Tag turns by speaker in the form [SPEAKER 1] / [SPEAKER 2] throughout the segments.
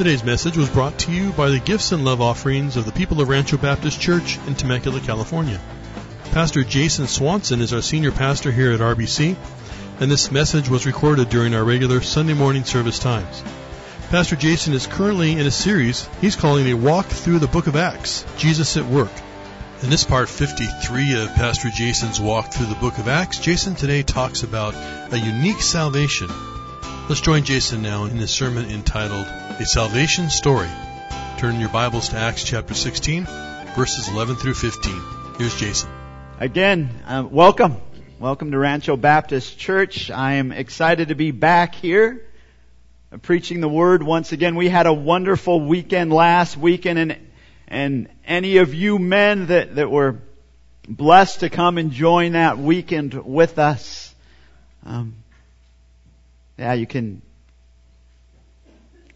[SPEAKER 1] Today's message was brought to you by the gifts and love offerings of the people of Rancho Baptist Church in Temecula, California. Pastor Jason Swanson is our senior pastor here at RBC, and this message was recorded during our regular Sunday morning service times. Pastor Jason is currently in a series he's calling a walk through the book of Acts, Jesus at Work. In this part 53 of Pastor Jason's walk through the book of Acts, Jason today talks about a unique salvation. Let's join Jason now in his sermon entitled A Salvation Story. Turn your Bibles to Acts chapter 16, verses 11 through 15. Here's Jason.
[SPEAKER 2] Again, uh, welcome. Welcome to Rancho Baptist Church. I am excited to be back here uh, preaching the word once again. We had a wonderful weekend last weekend and, and any of you men that, that were blessed to come and join that weekend with us, um, yeah, you can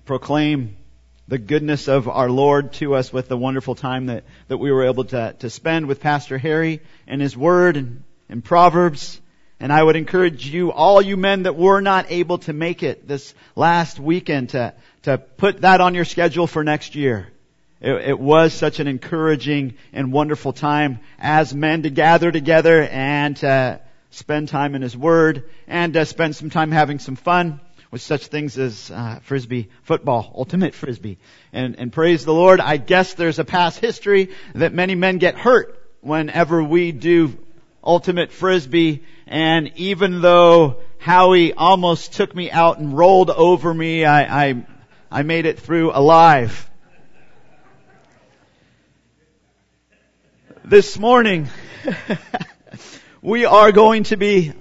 [SPEAKER 2] proclaim the goodness of our Lord to us with the wonderful time that, that we were able to, to spend with Pastor Harry and his word and, and Proverbs. And I would encourage you, all you men that were not able to make it this last weekend to, to put that on your schedule for next year. It, it was such an encouraging and wonderful time as men to gather together and to spend time in His Word and uh, spend some time having some fun with such things as uh, frisbee football, ultimate frisbee. And, and praise the Lord, I guess there's a past history that many men get hurt whenever we do ultimate frisbee. And even though Howie almost took me out and rolled over me, I, I, I made it through alive. This morning, we are going to be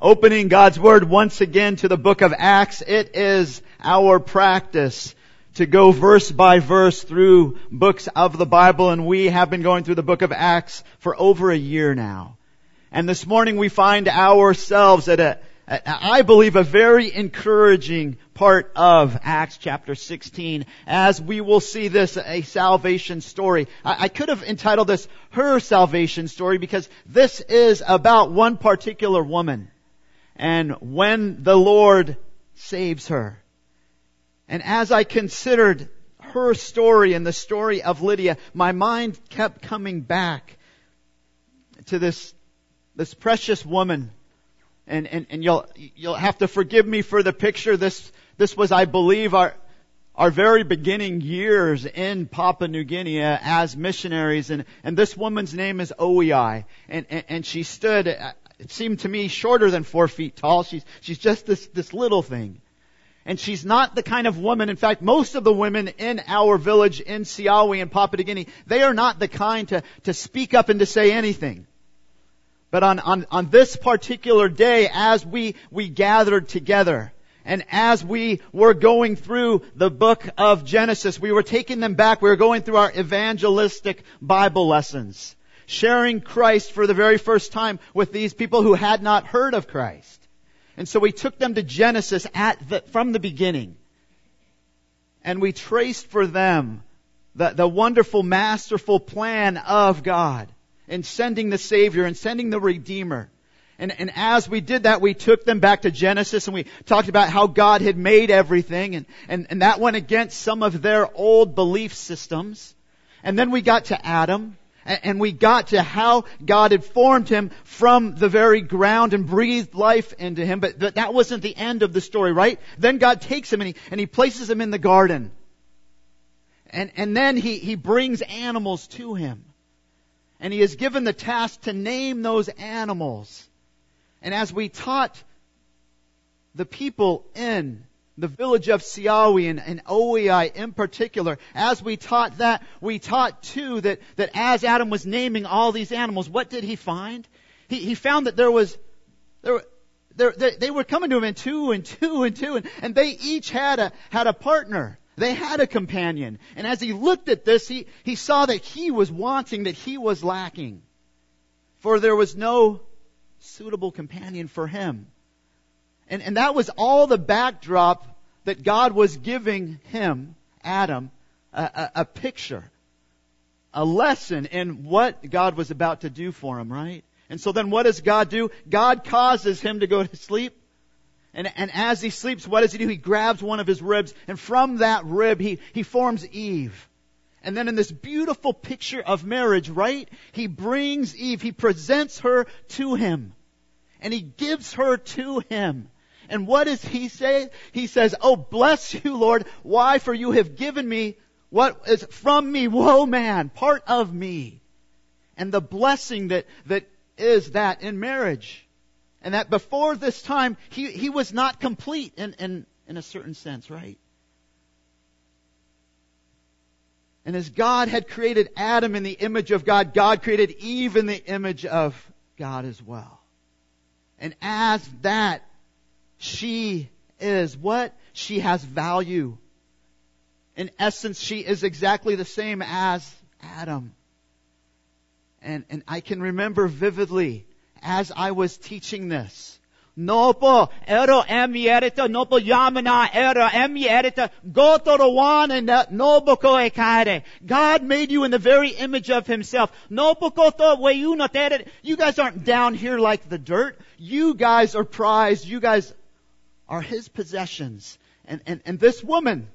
[SPEAKER 2] opening God's Word once again to the book of Acts. It is our practice to go verse by verse through books of the Bible and we have been going through the book of Acts for over a year now. And this morning we find ourselves at a, I believe a very encouraging part of Acts chapter 16 as we will see this a salvation story. I, could have entitled this her salvation story because this is about one particular woman and when the Lord saves her. And as I considered her story and the story of Lydia, my mind kept coming back to this, this precious woman. And, and, and you'll, you'll have to forgive me for the picture. This, this was, I believe, our, our very beginning years in Papua New Guinea as missionaries. And, and this woman's name is Oei. And, and, and she stood uh, it seemed to me shorter than four feet tall. She's, she's just this, this little thing. And she's not the kind of woman, in fact, most of the women in our village in Siawi and Papua New Guinea, they are not the kind to, to speak up and to say anything. But on, on, on this particular day, as we, we gathered together, and as we were going through the book of Genesis, we were taking them back, we were going through our evangelistic Bible lessons sharing Christ for the very first time with these people who had not heard of Christ. And so we took them to Genesis at the, from the beginning. And we traced for them the, the wonderful, masterful plan of God in sending the Savior and sending the Redeemer. And, and as we did that, we took them back to Genesis and we talked about how God had made everything and, and, and that went against some of their old belief systems. And then we got to Adam and we got to how God had formed him from the very ground and breathed life into him. But, but that wasn't the end of the story, right? Then God takes him and he, and he places him in the garden. And, and then he, he brings animals to him. And he is given the task to name those animals. And as we taught the people in the village of Siawi and, and in particular, as we taught that, we taught too that, that as Adam was naming all these animals, what did he find? He, he found that there was, there, there, they, they were coming to him in two and two and two and, and they each had a, had a partner. They had a companion. And as he looked at this, he, he saw that he was wanting, that he was lacking. For there was no suitable companion for him. And, and that was all the backdrop that God was giving him, Adam, a, a, a picture, a lesson in what God was about to do for him, right? And so then what does God do? God causes him to go to sleep. And, and as he sleeps, what does he do? He grabs one of his ribs, and from that rib, he, he forms Eve. And then in this beautiful picture of marriage, right? He brings Eve, he presents her to him. And he gives her to him. And what does he say? He says, Oh, bless you, Lord. Why? For you have given me what is from me, woe man, part of me. And the blessing that, that is that in marriage. And that before this time, he, he was not complete in, in, in a certain sense, right? And as God had created Adam in the image of God, God created Eve in the image of God as well. And as that, she is what? She has value. In essence, she is exactly the same as Adam. And, and I can remember vividly as I was teaching this. No po ero emierita, no po yamana ero emierita, gotorowan and no ko ekare. God made you in the very image of Himself. No pokoto weyuno You guys aren't down here like the dirt. You guys are prized. You guys are His possessions. And, and, and this woman,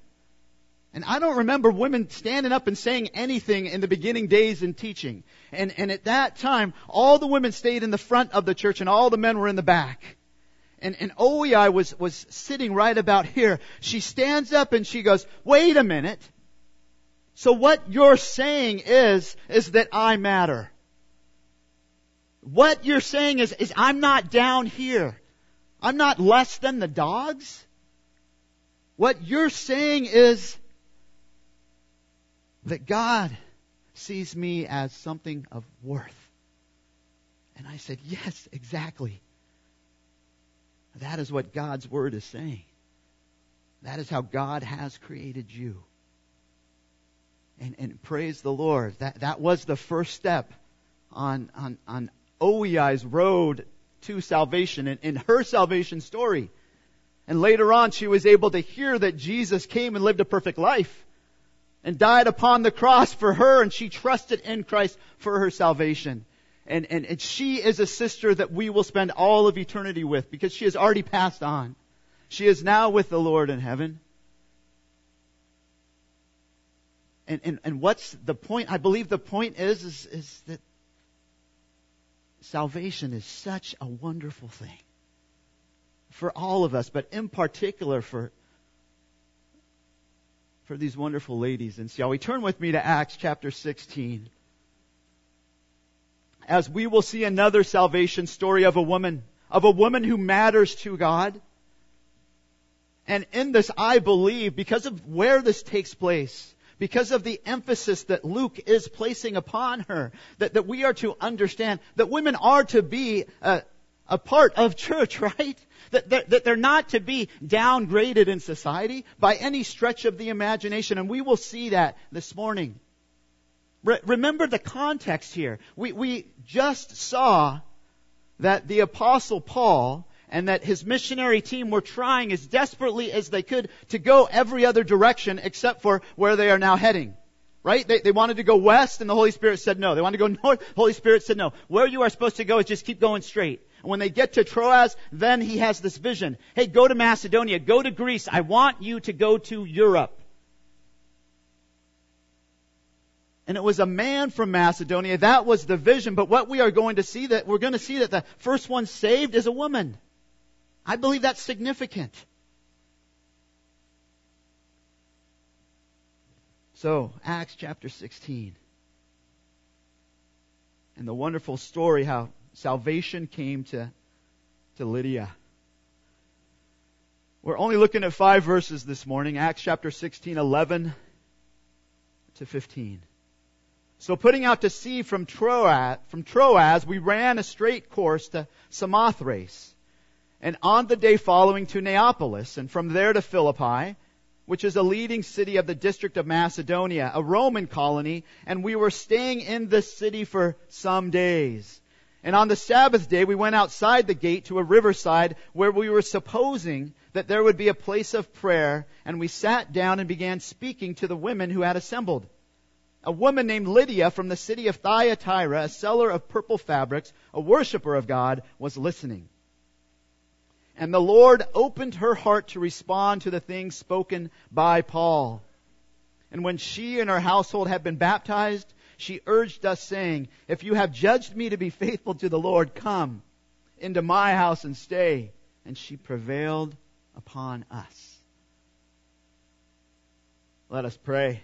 [SPEAKER 2] and I don't remember women standing up and saying anything in the beginning days in teaching. And, and at that time, all the women stayed in the front of the church and all the men were in the back. And, and OEI was, was sitting right about here. She stands up and she goes, wait a minute. So what you're saying is, is that I matter. What you're saying is, is I'm not down here. I'm not less than the dogs. What you're saying is that God sees me as something of worth. And I said, Yes, exactly. That is what God's Word is saying. That is how God has created you. And, and praise the Lord. That, that was the first step on, on, on OEI's road to salvation and in her salvation story. And later on, she was able to hear that Jesus came and lived a perfect life and died upon the cross for her and she trusted in Christ for her salvation. And, and, and she is a sister that we will spend all of eternity with because she has already passed on. She is now with the Lord in heaven. And, and, and what's the point? I believe the point is, is, is that salvation is such a wonderful thing for all of us, but in particular for for these wonderful ladies. And shall we turn with me to Acts chapter 16? As we will see another salvation story of a woman, of a woman who matters to God. And in this, I believe, because of where this takes place, because of the emphasis that Luke is placing upon her, that, that we are to understand that women are to be a, a part of church, right? That, that, that, they're not to be downgraded in society by any stretch of the imagination. And we will see that this morning. Re- remember the context here. We, we just saw that the apostle Paul and that his missionary team were trying as desperately as they could to go every other direction except for where they are now heading. Right? They, they wanted to go west and the Holy Spirit said no. They wanted to go north, Holy Spirit said no. Where you are supposed to go is just keep going straight. When they get to Troas, then he has this vision. Hey, go to Macedonia, go to Greece. I want you to go to Europe. And it was a man from Macedonia. That was the vision. But what we are going to see that we're going to see that the first one saved is a woman. I believe that's significant. So, Acts chapter 16. And the wonderful story how salvation came to, to Lydia. We're only looking at five verses this morning, Acts chapter 16, 11 to 15. So putting out to sea from Troas, from Troas, we ran a straight course to Samothrace, and on the day following to Neapolis, and from there to Philippi, which is a leading city of the district of Macedonia, a Roman colony, and we were staying in this city for some days. And on the Sabbath day, we went outside the gate to a riverside where we were supposing that there would be a place of prayer, and we sat down and began speaking to the women who had assembled. A woman named Lydia from the city of Thyatira, a seller of purple fabrics, a worshiper of God, was listening. And the Lord opened her heart to respond to the things spoken by Paul. And when she and her household had been baptized, she urged us saying, If you have judged me to be faithful to the Lord, come into my house and stay. And she prevailed upon us. Let us pray.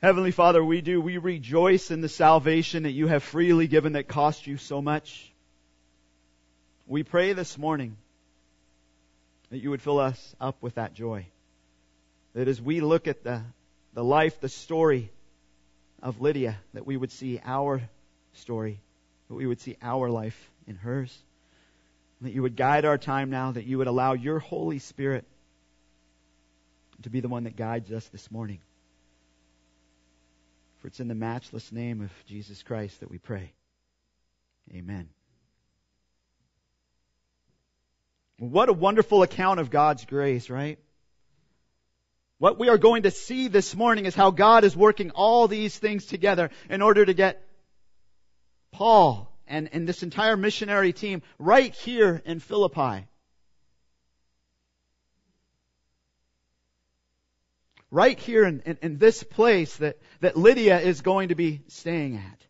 [SPEAKER 2] Heavenly Father, we do, we rejoice in the salvation that you have freely given that cost you so much. We pray this morning that you would fill us up with that joy. That as we look at the, the life, the story of Lydia, that we would see our story, that we would see our life in hers. That you would guide our time now, that you would allow your Holy Spirit to be the one that guides us this morning. For it's in the matchless name of Jesus Christ that we pray. Amen. What a wonderful account of God's grace, right? What we are going to see this morning is how God is working all these things together in order to get Paul and, and this entire missionary team right here in Philippi. Right here in, in, in this place that, that Lydia is going to be staying at.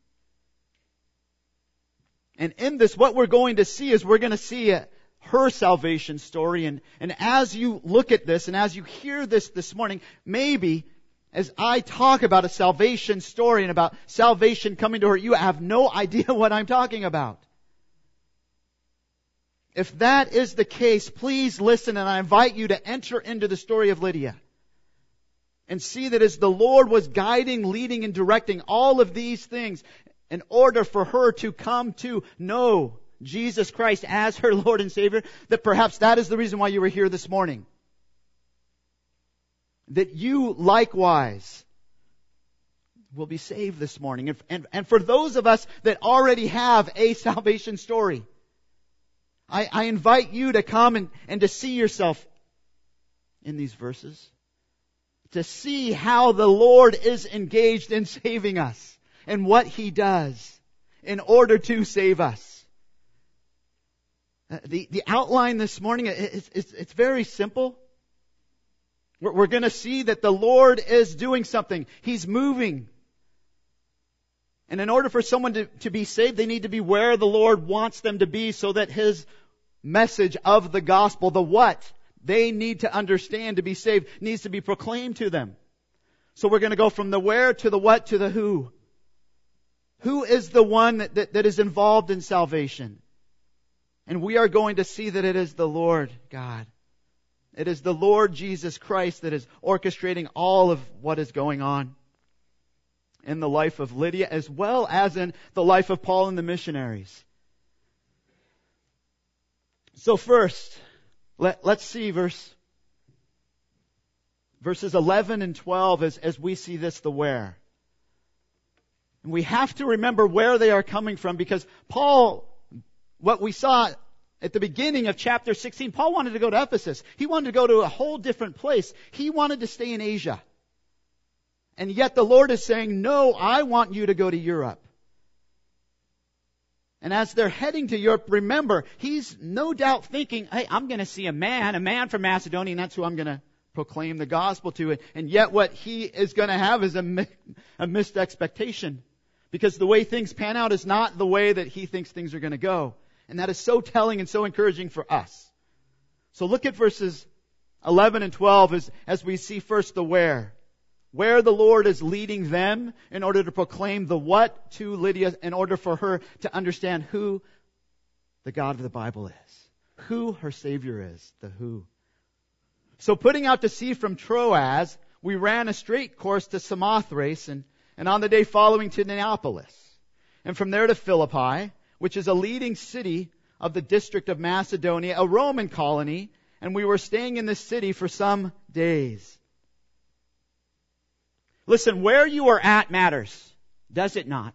[SPEAKER 2] And in this, what we're going to see is we're going to see a, her salvation story. And, and as you look at this and as you hear this this morning, maybe as I talk about a salvation story and about salvation coming to her, you have no idea what I'm talking about. If that is the case, please listen and I invite you to enter into the story of Lydia. And see that as the Lord was guiding, leading, and directing all of these things in order for her to come to know Jesus Christ as her Lord and Savior, that perhaps that is the reason why you were here this morning. That you likewise will be saved this morning. And, and, and for those of us that already have a salvation story, I, I invite you to come and, and to see yourself in these verses. To see how the Lord is engaged in saving us and what He does in order to save us. Uh, the, the outline this morning, it's, it's, it's very simple. We're, we're going to see that the Lord is doing something. He's moving. And in order for someone to, to be saved, they need to be where the Lord wants them to be so that His message of the gospel, the what they need to understand to be saved, needs to be proclaimed to them. So we're going to go from the where to the what to the who. Who is the one that, that, that is involved in salvation? And we are going to see that it is the Lord God. It is the Lord Jesus Christ that is orchestrating all of what is going on in the life of Lydia as well as in the life of Paul and the missionaries. So first, let, us see verse, verses 11 and 12 as, as we see this the where. And we have to remember where they are coming from because Paul what we saw at the beginning of chapter 16, Paul wanted to go to Ephesus. He wanted to go to a whole different place. He wanted to stay in Asia. And yet the Lord is saying, no, I want you to go to Europe. And as they're heading to Europe, remember, he's no doubt thinking, hey, I'm going to see a man, a man from Macedonia, and that's who I'm going to proclaim the gospel to. And yet what he is going to have is a, a missed expectation. Because the way things pan out is not the way that he thinks things are going to go. And that is so telling and so encouraging for us. So look at verses 11 and 12 as, as we see first the where. Where the Lord is leading them in order to proclaim the what to Lydia in order for her to understand who the God of the Bible is. Who her Savior is. The who. So putting out to sea from Troas, we ran a straight course to Samothrace and, and on the day following to Neapolis. And from there to Philippi, which is a leading city of the district of Macedonia, a Roman colony, and we were staying in this city for some days. Listen, where you are at matters, does it not?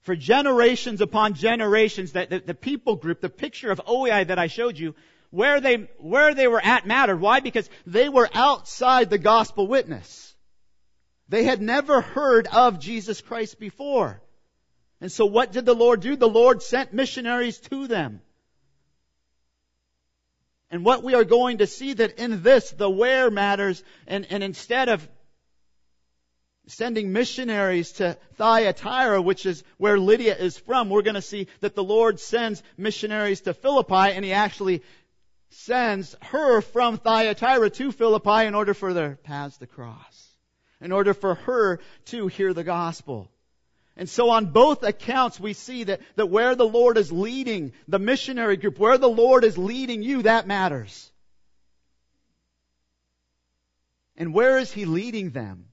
[SPEAKER 2] For generations upon generations, that the, the, people group, the picture of OEI that I showed you, where they, where they were at mattered. Why? Because they were outside the gospel witness. They had never heard of Jesus Christ before. And so what did the Lord do? The Lord sent missionaries to them. And what we are going to see that in this, the where matters, and, and instead of sending missionaries to Thyatira, which is where Lydia is from, we're going to see that the Lord sends missionaries to Philippi, and He actually sends her from Thyatira to Philippi in order for their paths to cross, in order for her to hear the gospel. And so on both accounts we see that, that where the Lord is leading the missionary group, where the Lord is leading you, that matters. And where is He leading them?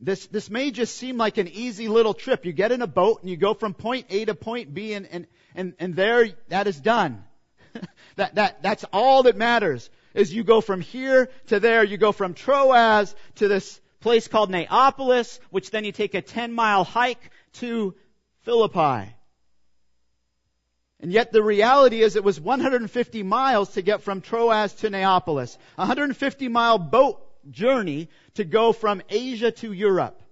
[SPEAKER 2] This, this may just seem like an easy little trip. You get in a boat and you go from point A to point B and, and, and, and there that is done. that, that, that's all that matters is you go from here to there. You go from Troas to this place called Neapolis, which then you take a 10 mile hike to Philippi. And yet the reality is it was 150 miles to get from Troas to Neapolis. 150 mile boat journey to go from Asia to Europe.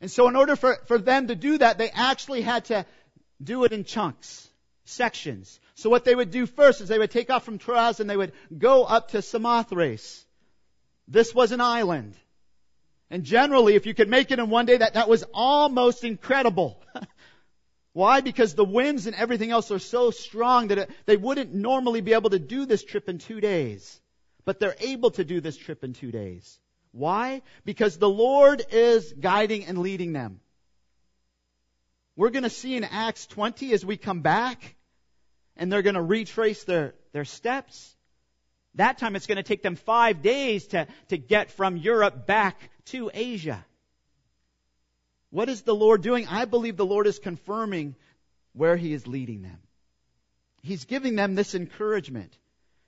[SPEAKER 2] And so in order for, for them to do that, they actually had to do it in chunks, sections. So what they would do first is they would take off from Troas and they would go up to Samothrace. This was an island. And generally, if you could make it in one day, that, that was almost incredible. Why? Because the winds and everything else are so strong that it, they wouldn't normally be able to do this trip in two days. But they're able to do this trip in two days. Why? Because the Lord is guiding and leading them. We're going to see in Acts 20 as we come back, and they're going to retrace their, their steps. That time it's going to take them five days to, to get from Europe back to Asia. What is the Lord doing? I believe the Lord is confirming where He is leading them. He's giving them this encouragement.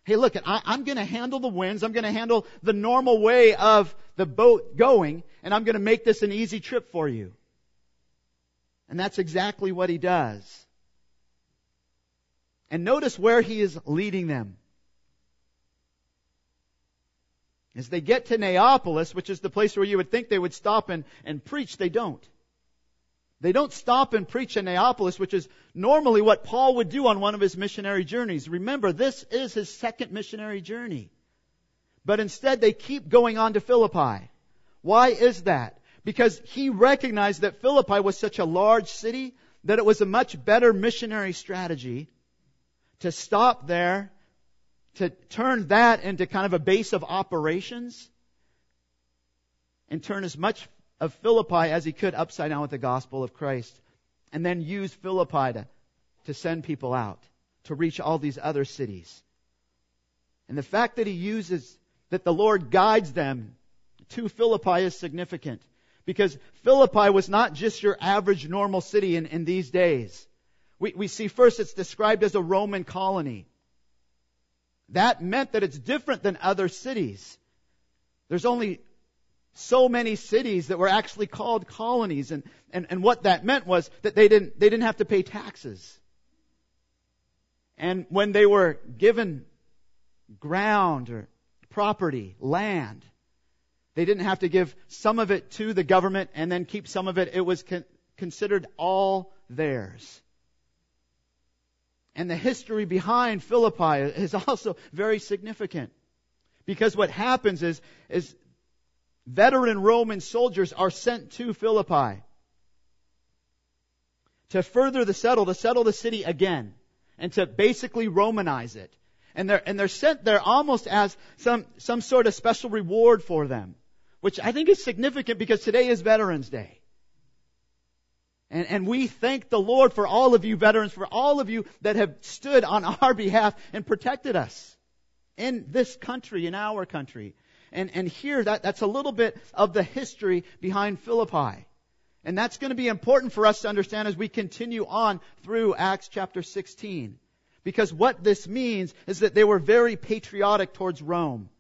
[SPEAKER 2] Hey, look, I, I'm going to handle the winds. I'm going to handle the normal way of the boat going, and I'm going to make this an easy trip for you. And that's exactly what He does. And notice where He is leading them. As they get to Neapolis, which is the place where you would think they would stop and, and preach, they don't. They don't stop and preach in Neapolis, which is normally what Paul would do on one of his missionary journeys. Remember, this is his second missionary journey. But instead, they keep going on to Philippi. Why is that? Because he recognized that Philippi was such a large city that it was a much better missionary strategy to stop there to turn that into kind of a base of operations and turn as much of Philippi as he could upside down with the gospel of Christ and then use Philippi to, to send people out to reach all these other cities. And the fact that he uses, that the Lord guides them to Philippi is significant because Philippi was not just your average normal city in, in these days. We, we see first it's described as a Roman colony. That meant that it's different than other cities. There's only so many cities that were actually called colonies and, and, and what that meant was that they didn't, they didn't have to pay taxes. And when they were given ground or property, land, they didn't have to give some of it to the government and then keep some of it. It was con- considered all theirs. And the history behind Philippi is also very significant. Because what happens is, is veteran Roman soldiers are sent to Philippi to further the settle, to settle the city again, and to basically Romanize it. And they're, and they're sent there almost as some, some sort of special reward for them. Which I think is significant because today is Veterans Day. And, and we thank the Lord for all of you veterans, for all of you that have stood on our behalf and protected us in this country, in our country. And, and here, that, that's a little bit of the history behind Philippi. And that's going to be important for us to understand as we continue on through Acts chapter 16. Because what this means is that they were very patriotic towards Rome.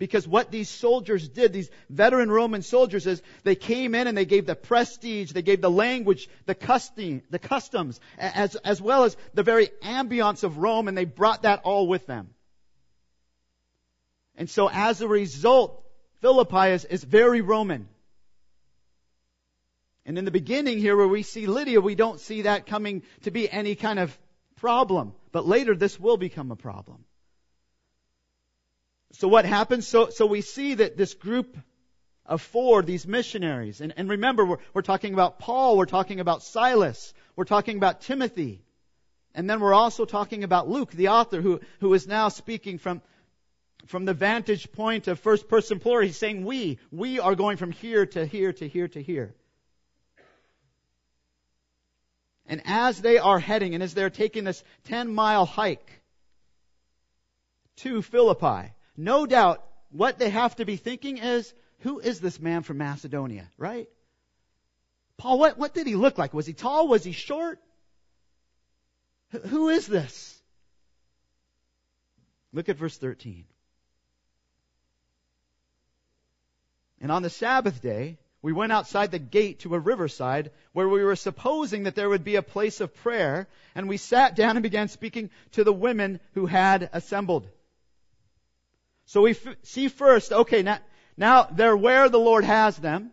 [SPEAKER 2] Because what these soldiers did, these veteran Roman soldiers, is they came in and they gave the prestige, they gave the language, the custom, the customs, as, as well as the very ambience of Rome, and they brought that all with them. And so as a result, Philippi is, is very Roman. And in the beginning here where we see Lydia, we don't see that coming to be any kind of problem. But later this will become a problem. So what happens? So, so we see that this group of four, these missionaries, and, and remember, we're, we're talking about Paul, we're talking about Silas, we're talking about Timothy, and then we're also talking about Luke, the author, who, who is now speaking from, from the vantage point of first person plural. He's saying we, we are going from here to here to here to here. And as they are heading and as they're taking this 10 mile hike to Philippi, no doubt what they have to be thinking is, who is this man from Macedonia, right? Paul, what, what did he look like? Was he tall? Was he short? H- who is this? Look at verse 13. And on the Sabbath day, we went outside the gate to a riverside where we were supposing that there would be a place of prayer, and we sat down and began speaking to the women who had assembled. So we f- see first, okay, now, now they're where the Lord has them.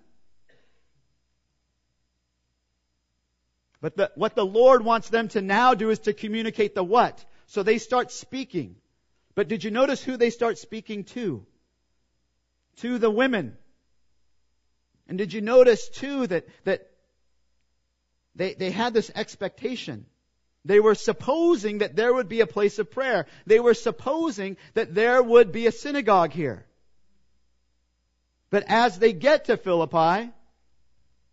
[SPEAKER 2] But the, what the Lord wants them to now do is to communicate the what. So they start speaking. But did you notice who they start speaking to? To the women. And did you notice too that, that they, they had this expectation? They were supposing that there would be a place of prayer. They were supposing that there would be a synagogue here. But as they get to Philippi,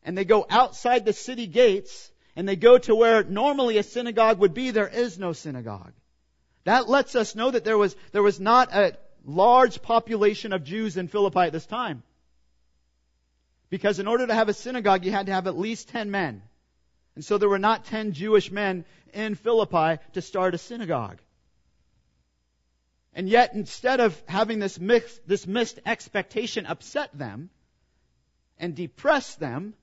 [SPEAKER 2] and they go outside the city gates, and they go to where normally a synagogue would be, there is no synagogue. That lets us know that there was, there was not a large population of Jews in Philippi at this time. Because in order to have a synagogue, you had to have at least 10 men. And so there were not 10 Jewish men in Philippi to start a synagogue. And yet, instead of having this mixed, this missed expectation upset them and depress them,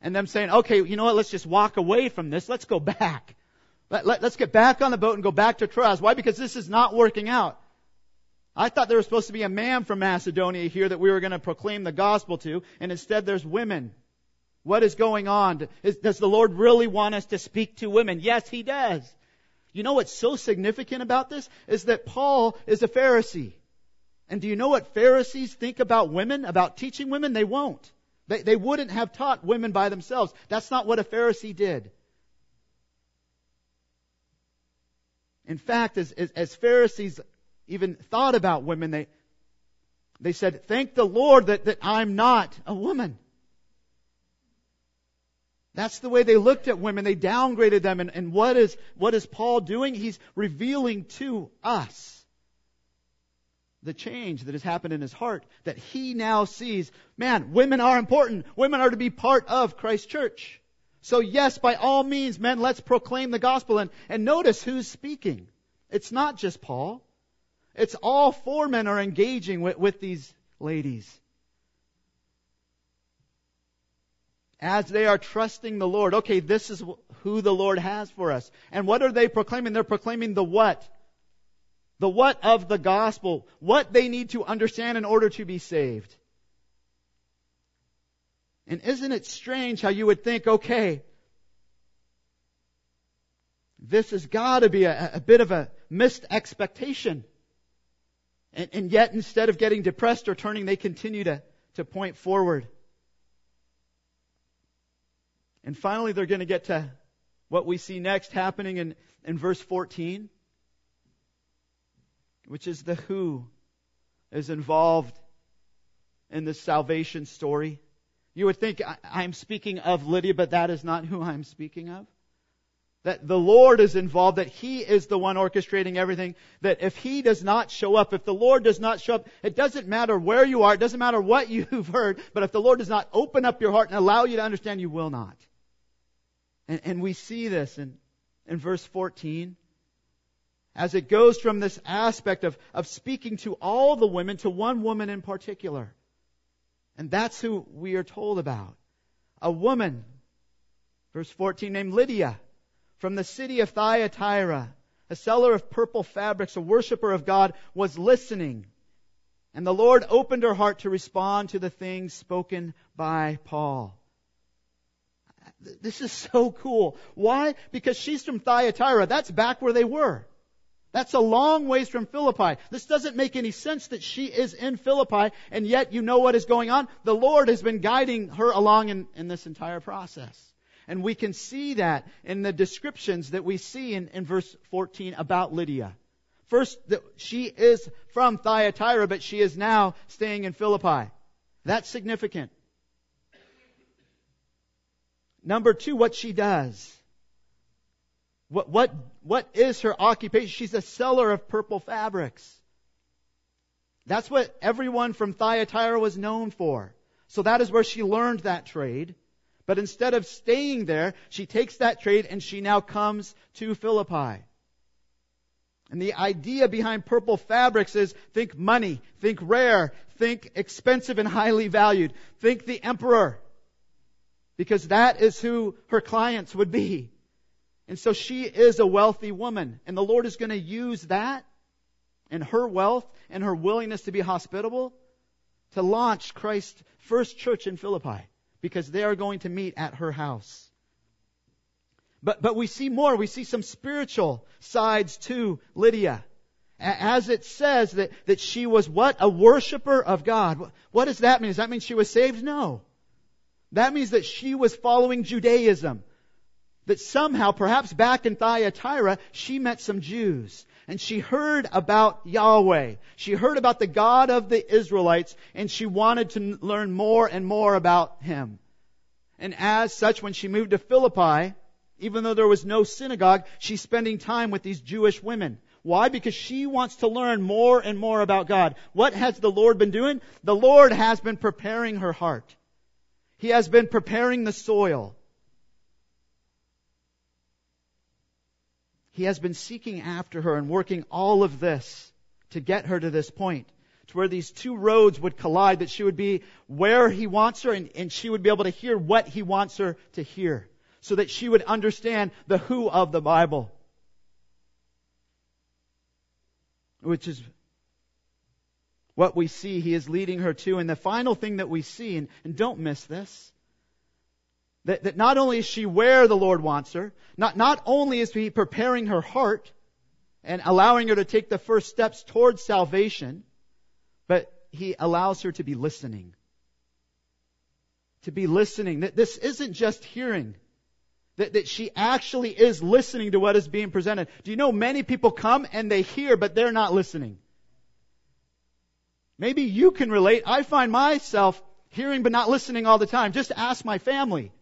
[SPEAKER 2] and them saying, okay, you know what, let's just walk away from this, let's go back. Let, let, us get back on the boat and go back to Troas. Why? Because this is not working out. I thought there was supposed to be a man from Macedonia here that we were going to proclaim the gospel to, and instead there's women. What is going on? Does the Lord really want us to speak to women? Yes, He does. You know what's so significant about this? Is that Paul is a Pharisee. And do you know what Pharisees think about women, about teaching women? They won't. They, they wouldn't have taught women by themselves. That's not what a Pharisee did. In fact, as, as, as Pharisees even thought about women, they, they said, thank the Lord that, that I'm not a woman. That's the way they looked at women. They downgraded them. And, and what is, what is Paul doing? He's revealing to us the change that has happened in his heart that he now sees, man, women are important. Women are to be part of Christ's church. So yes, by all means, men, let's proclaim the gospel. And, and notice who's speaking. It's not just Paul. It's all four men are engaging with, with these ladies. As they are trusting the Lord, okay, this is who the Lord has for us. And what are they proclaiming? They're proclaiming the what? The what of the gospel. What they need to understand in order to be saved. And isn't it strange how you would think, okay, this has got to be a, a, bit of a missed expectation. And, and yet, instead of getting depressed or turning, they continue to, to point forward. And finally, they're going to get to what we see next happening in, in verse 14, which is the who is involved in the salvation story. You would think I'm speaking of Lydia, but that is not who I'm speaking of. That the Lord is involved, that He is the one orchestrating everything, that if He does not show up, if the Lord does not show up, it doesn't matter where you are, it doesn't matter what you've heard, but if the Lord does not open up your heart and allow you to understand, you will not. And, and we see this in, in verse 14. As it goes from this aspect of, of speaking to all the women to one woman in particular. And that's who we are told about. A woman, verse 14, named Lydia from the city of Thyatira, a seller of purple fabrics, a worshiper of God, was listening. And the Lord opened her heart to respond to the things spoken by Paul. This is so cool. Why? Because she's from Thyatira. That's back where they were. That's a long ways from Philippi. This doesn't make any sense that she is in Philippi, and yet you know what is going on. The Lord has been guiding her along in, in this entire process. And we can see that in the descriptions that we see in, in verse 14 about Lydia. First, she is from Thyatira, but she is now staying in Philippi. That's significant. Number two, what she does. What, what, what is her occupation? She's a seller of purple fabrics. That's what everyone from Thyatira was known for. So that is where she learned that trade. But instead of staying there, she takes that trade and she now comes to Philippi. And the idea behind purple fabrics is think money, think rare, think expensive and highly valued, think the emperor. Because that is who her clients would be. And so she is a wealthy woman. And the Lord is going to use that and her wealth and her willingness to be hospitable to launch Christ's first church in Philippi because they are going to meet at her house. But, but we see more. We see some spiritual sides to Lydia. As it says that, that she was what? A worshiper of God. What does that mean? Does that mean she was saved? No. That means that she was following Judaism that somehow, perhaps back in Thyatira, she met some Jews. And she heard about Yahweh. She heard about the God of the Israelites, and she wanted to learn more and more about Him. And as such, when she moved to Philippi, even though there was no synagogue, she's spending time with these Jewish women. Why? Because she wants to learn more and more about God. What has the Lord been doing? The Lord has been preparing her heart. He has been preparing the soil. He has been seeking after her and working all of this to get her to this point, to where these two roads would collide, that she would be where he wants her and, and she would be able to hear what he wants her to hear, so that she would understand the who of the Bible. Which is what we see he is leading her to. And the final thing that we see, and, and don't miss this, that, that not only is she where the Lord wants her, not, not only is he preparing her heart and allowing her to take the first steps towards salvation, but he allows her to be listening. To be listening. That this isn't just hearing. That, that she actually is listening to what is being presented. Do you know many people come and they hear, but they're not listening? Maybe you can relate. I find myself hearing but not listening all the time. Just ask my family.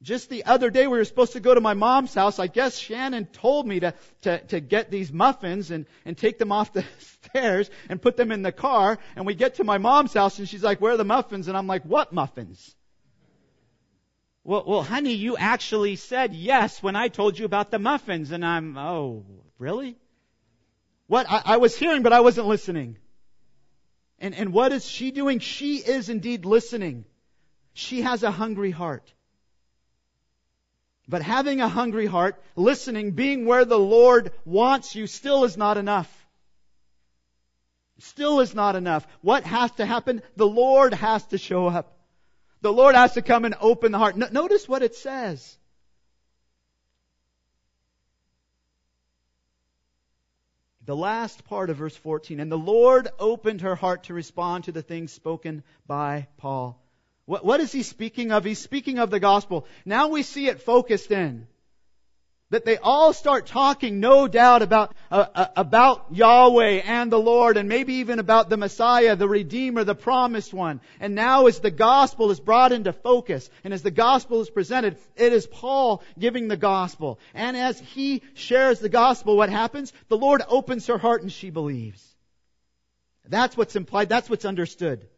[SPEAKER 2] Just the other day, we were supposed to go to my mom's house. I guess Shannon told me to, to, to get these muffins and, and take them off the stairs and put them in the car. And we get to my mom's house and she's like, where are the muffins? And I'm like, what muffins? Well, well, honey, you actually said yes when I told you about the muffins. And I'm, oh, really? What? I, I was hearing, but I wasn't listening. And, and what is she doing? She is indeed listening. She has a hungry heart. But having a hungry heart, listening, being where the Lord wants you still is not enough. Still is not enough. What has to happen? The Lord has to show up. The Lord has to come and open the heart. notice what it says. The last part of verse 14. And the Lord opened her heart to respond to the things spoken by Paul. What, what is he speaking of? He's speaking of the gospel. Now we see it focused in. That they all start talking, no doubt, about, uh, uh, about Yahweh and the Lord, and maybe even about the Messiah, the Redeemer, the promised one. And now as the gospel is brought into focus, and as the gospel is presented, it is Paul giving the gospel. And as he shares the gospel, what happens? The Lord opens her heart and she believes. That's what's implied, that's what's understood.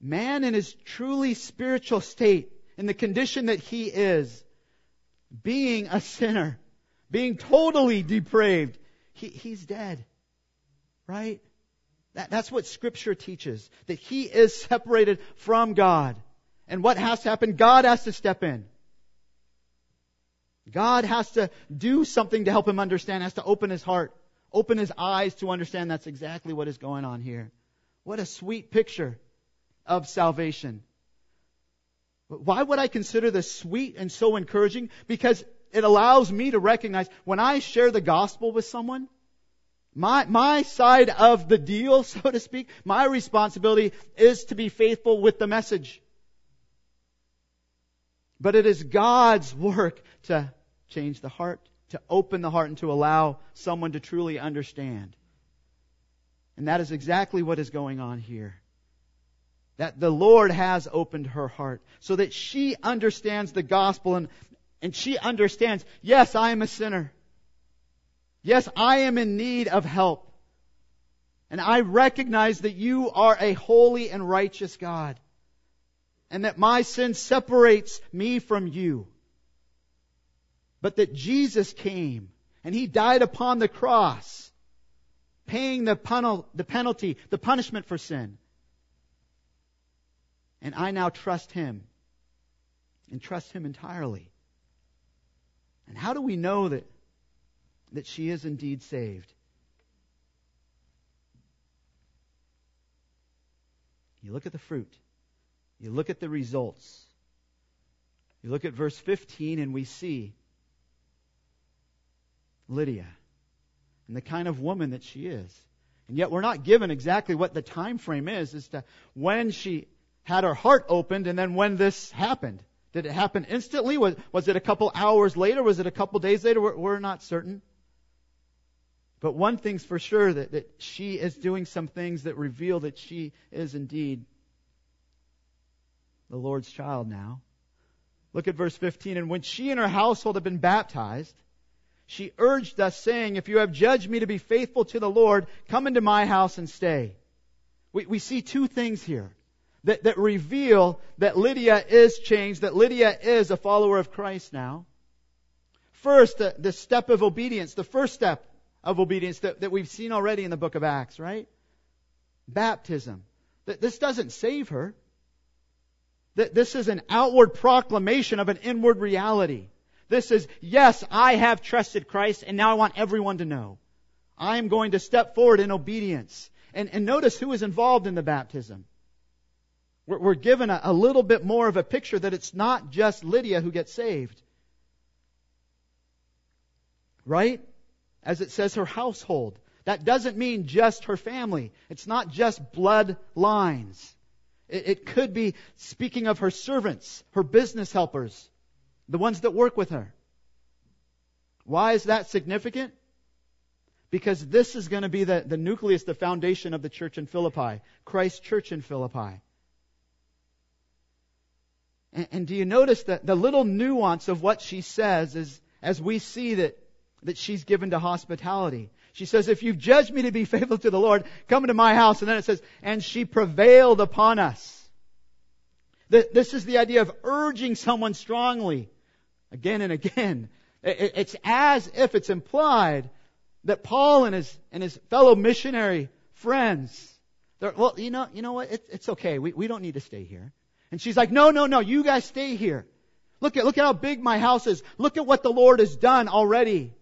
[SPEAKER 2] Man in his truly spiritual state, in the condition that he is, being a sinner, being totally depraved, he, he's dead. Right? That, that's what scripture teaches. That he is separated from God. And what has to happen? God has to step in. God has to do something to help him understand, has to open his heart, open his eyes to understand that's exactly what is going on here. What a sweet picture of salvation. Why would I consider this sweet and so encouraging? Because it allows me to recognize when I share the gospel with someone, my, my side of the deal, so to speak, my responsibility is to be faithful with the message. But it is God's work to change the heart, to open the heart, and to allow someone to truly understand. And that is exactly what is going on here. That the Lord has opened her heart so that she understands the gospel and, and she understands, yes, I am a sinner. Yes, I am in need of help. And I recognize that you are a holy and righteous God. And that my sin separates me from you. But that Jesus came and He died upon the cross, paying the, the penalty, the punishment for sin. And I now trust Him and trust Him entirely. And how do we know that, that she is indeed saved? You look at the fruit. You look at the results. You look at verse 15 and we see Lydia and the kind of woman that she is. And yet we're not given exactly what the time frame is as to when she had her heart opened and then when this happened. Did it happen instantly? Was, was it a couple hours later? Was it a couple days later? We're, we're not certain. But one thing's for sure that, that she is doing some things that reveal that she is indeed the Lord's child now. Look at verse 15. And when she and her household had been baptized, she urged us, saying, If you have judged me to be faithful to the Lord, come into my house and stay. We, we see two things here that, that reveal that Lydia is changed, that Lydia is a follower of Christ now. First, the, the step of obedience, the first step of obedience that, that we've seen already in the book of Acts, right? Baptism. This doesn't save her. This is an outward proclamation of an inward reality. This is, yes, I have trusted Christ and now I want everyone to know. I am going to step forward in obedience. And, and notice who is involved in the baptism. We're, given a, a little bit more of a picture that it's not just Lydia who gets saved. Right? As it says, her household. That doesn't mean just her family. It's not just blood lines. It, it could be speaking of her servants, her business helpers, the ones that work with her. Why is that significant? Because this is going to be the, the nucleus, the foundation of the church in Philippi, Christ's church in Philippi. And, and do you notice that the little nuance of what she says is as we see that, that she's given to hospitality. She says, if you've judged me to be faithful to the Lord, come into my house. And then it says, and she prevailed upon us. This is the idea of urging someone strongly again and again. It's as if it's implied that Paul and his, and his fellow missionary friends, well, you know, you know what? It, it's okay. We, we don't need to stay here. And she's like, no, no, no, you guys stay here. Look at, look at how big my house is. Look at what the Lord has done already.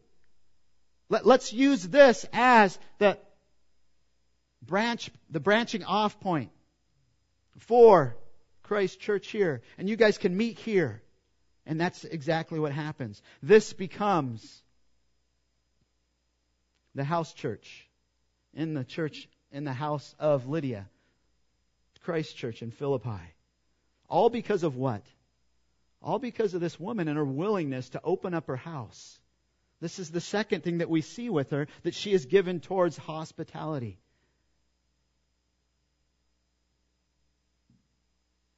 [SPEAKER 2] Let, let's use this as the branch, the branching off point for Christ Church here. And you guys can meet here. And that's exactly what happens. This becomes the house church in the church in the house of Lydia, Christ Church in Philippi. All because of what? All because of this woman and her willingness to open up her house. This is the second thing that we see with her, that she is given towards hospitality.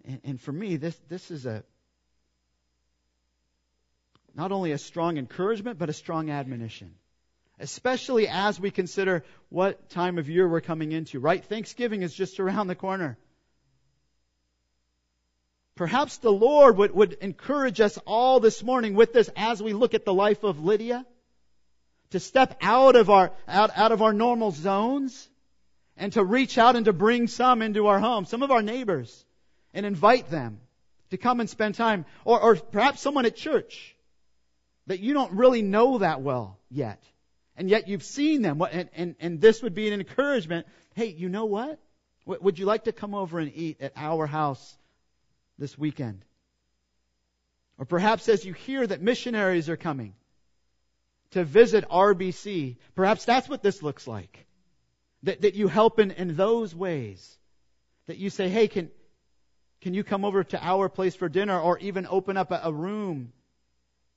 [SPEAKER 2] And, and for me, this, this is a not only a strong encouragement, but a strong admonition. Especially as we consider what time of year we're coming into, right? Thanksgiving is just around the corner. Perhaps the Lord would, would encourage us all this morning with this as we look at the life of Lydia to step out of our, out, out of our normal zones and to reach out and to bring some into our home, some of our neighbors, and invite them to come and spend time. Or, or perhaps someone at church that you don't really know that well yet. And yet you've seen them. And, and, and this would be an encouragement. Hey, you know what? Would you like to come over and eat at our house this weekend? Or perhaps as you hear that missionaries are coming to visit RBC, perhaps that's what this looks like. That, that you help in, in those ways. That you say, hey, can, can you come over to our place for dinner or even open up a, a room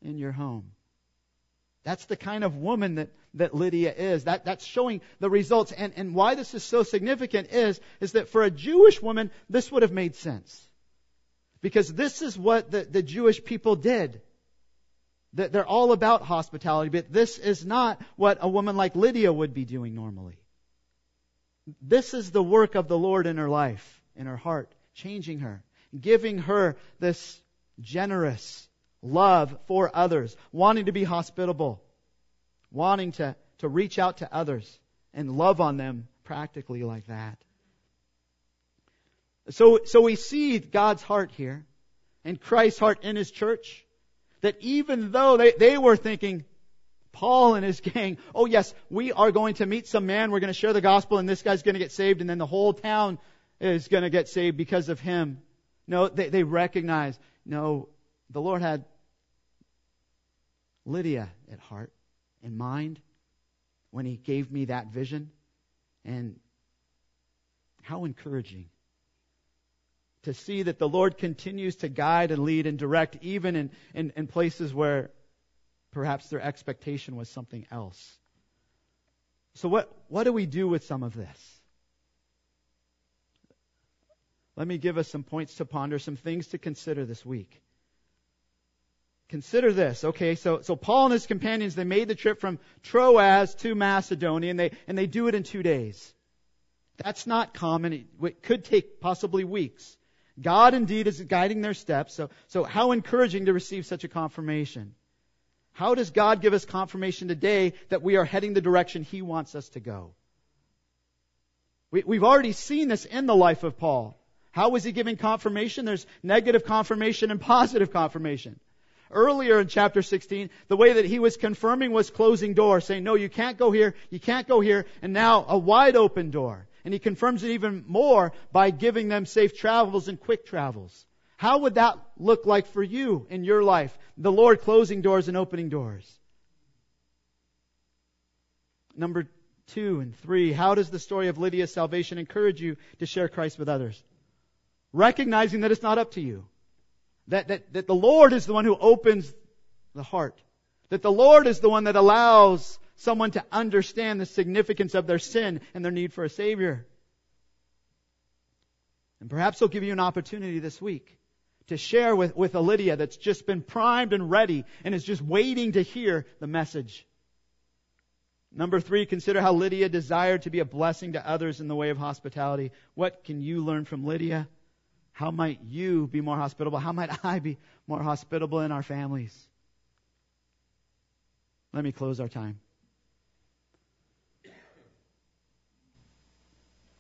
[SPEAKER 2] in your home? That's the kind of woman that, that Lydia is. That, that's showing the results. And, and why this is so significant is, is that for a Jewish woman, this would have made sense. Because this is what the, the Jewish people did. That they're all about hospitality, but this is not what a woman like Lydia would be doing normally. This is the work of the Lord in her life, in her heart, changing her, giving her this generous love for others, wanting to be hospitable, wanting to, to reach out to others and love on them practically like that. So, so we see God's heart here and Christ's heart in His church that even though they, they were thinking, Paul and his gang, oh yes, we are going to meet some man, we're going to share the gospel and this guy's going to get saved and then the whole town is going to get saved because of him. No, they, they recognize, no, the Lord had Lydia at heart and mind when he gave me that vision. And how encouraging to see that the Lord continues to guide and lead and direct even in, in, in places where perhaps their expectation was something else. So what, what do we do with some of this? Let me give us some points to ponder, some things to consider this week. Consider this, okay? So, so Paul and his companions, they made the trip from Troas to Macedonia, and they, and they do it in two days. That's not common. It could take possibly weeks. God indeed is guiding their steps. So, so how encouraging to receive such a confirmation. How does God give us confirmation today that we are heading the direction He wants us to go? We, we've already seen this in the life of Paul. How was he giving confirmation? There's negative confirmation and positive confirmation. Earlier in chapter 16, the way that he was confirming was closing doors, saying, no, you can't go here, you can't go here, and now a wide open door. And he confirms it even more by giving them safe travels and quick travels. How would that look like for you in your life? The Lord closing doors and opening doors. Number two and three, how does the story of Lydia's salvation encourage you to share Christ with others? Recognizing that it's not up to you. That, that, that the Lord is the one who opens the heart. That the Lord is the one that allows someone to understand the significance of their sin and their need for a Savior. And perhaps He'll give you an opportunity this week to share with, with a Lydia that's just been primed and ready and is just waiting to hear the message. Number three, consider how Lydia desired to be a blessing to others in the way of hospitality. What can you learn from Lydia? How might you be more hospitable? How might I be more hospitable in our families? Let me close our time.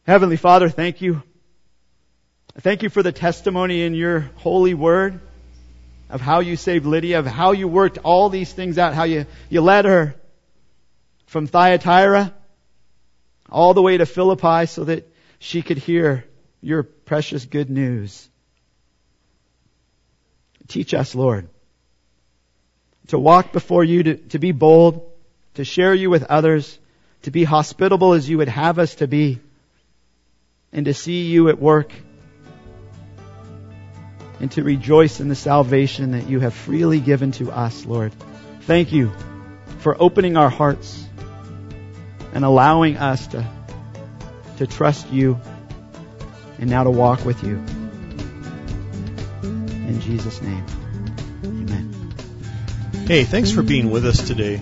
[SPEAKER 2] Heavenly Father, thank you. Thank you for the testimony in your holy word of how you saved Lydia, of how you worked all these things out, how you, you led her from Thyatira all the way to Philippi so that she could hear your precious good news. Teach us, Lord, to walk before you, to, to be bold, to share you with others, to be hospitable as you would have us to be, and to see you at work, and to rejoice in the salvation that you have freely given to us, Lord. Thank you for opening our hearts and allowing us to, to trust you and now to walk with you. In Jesus' name, amen.
[SPEAKER 1] Hey, thanks for being with us today.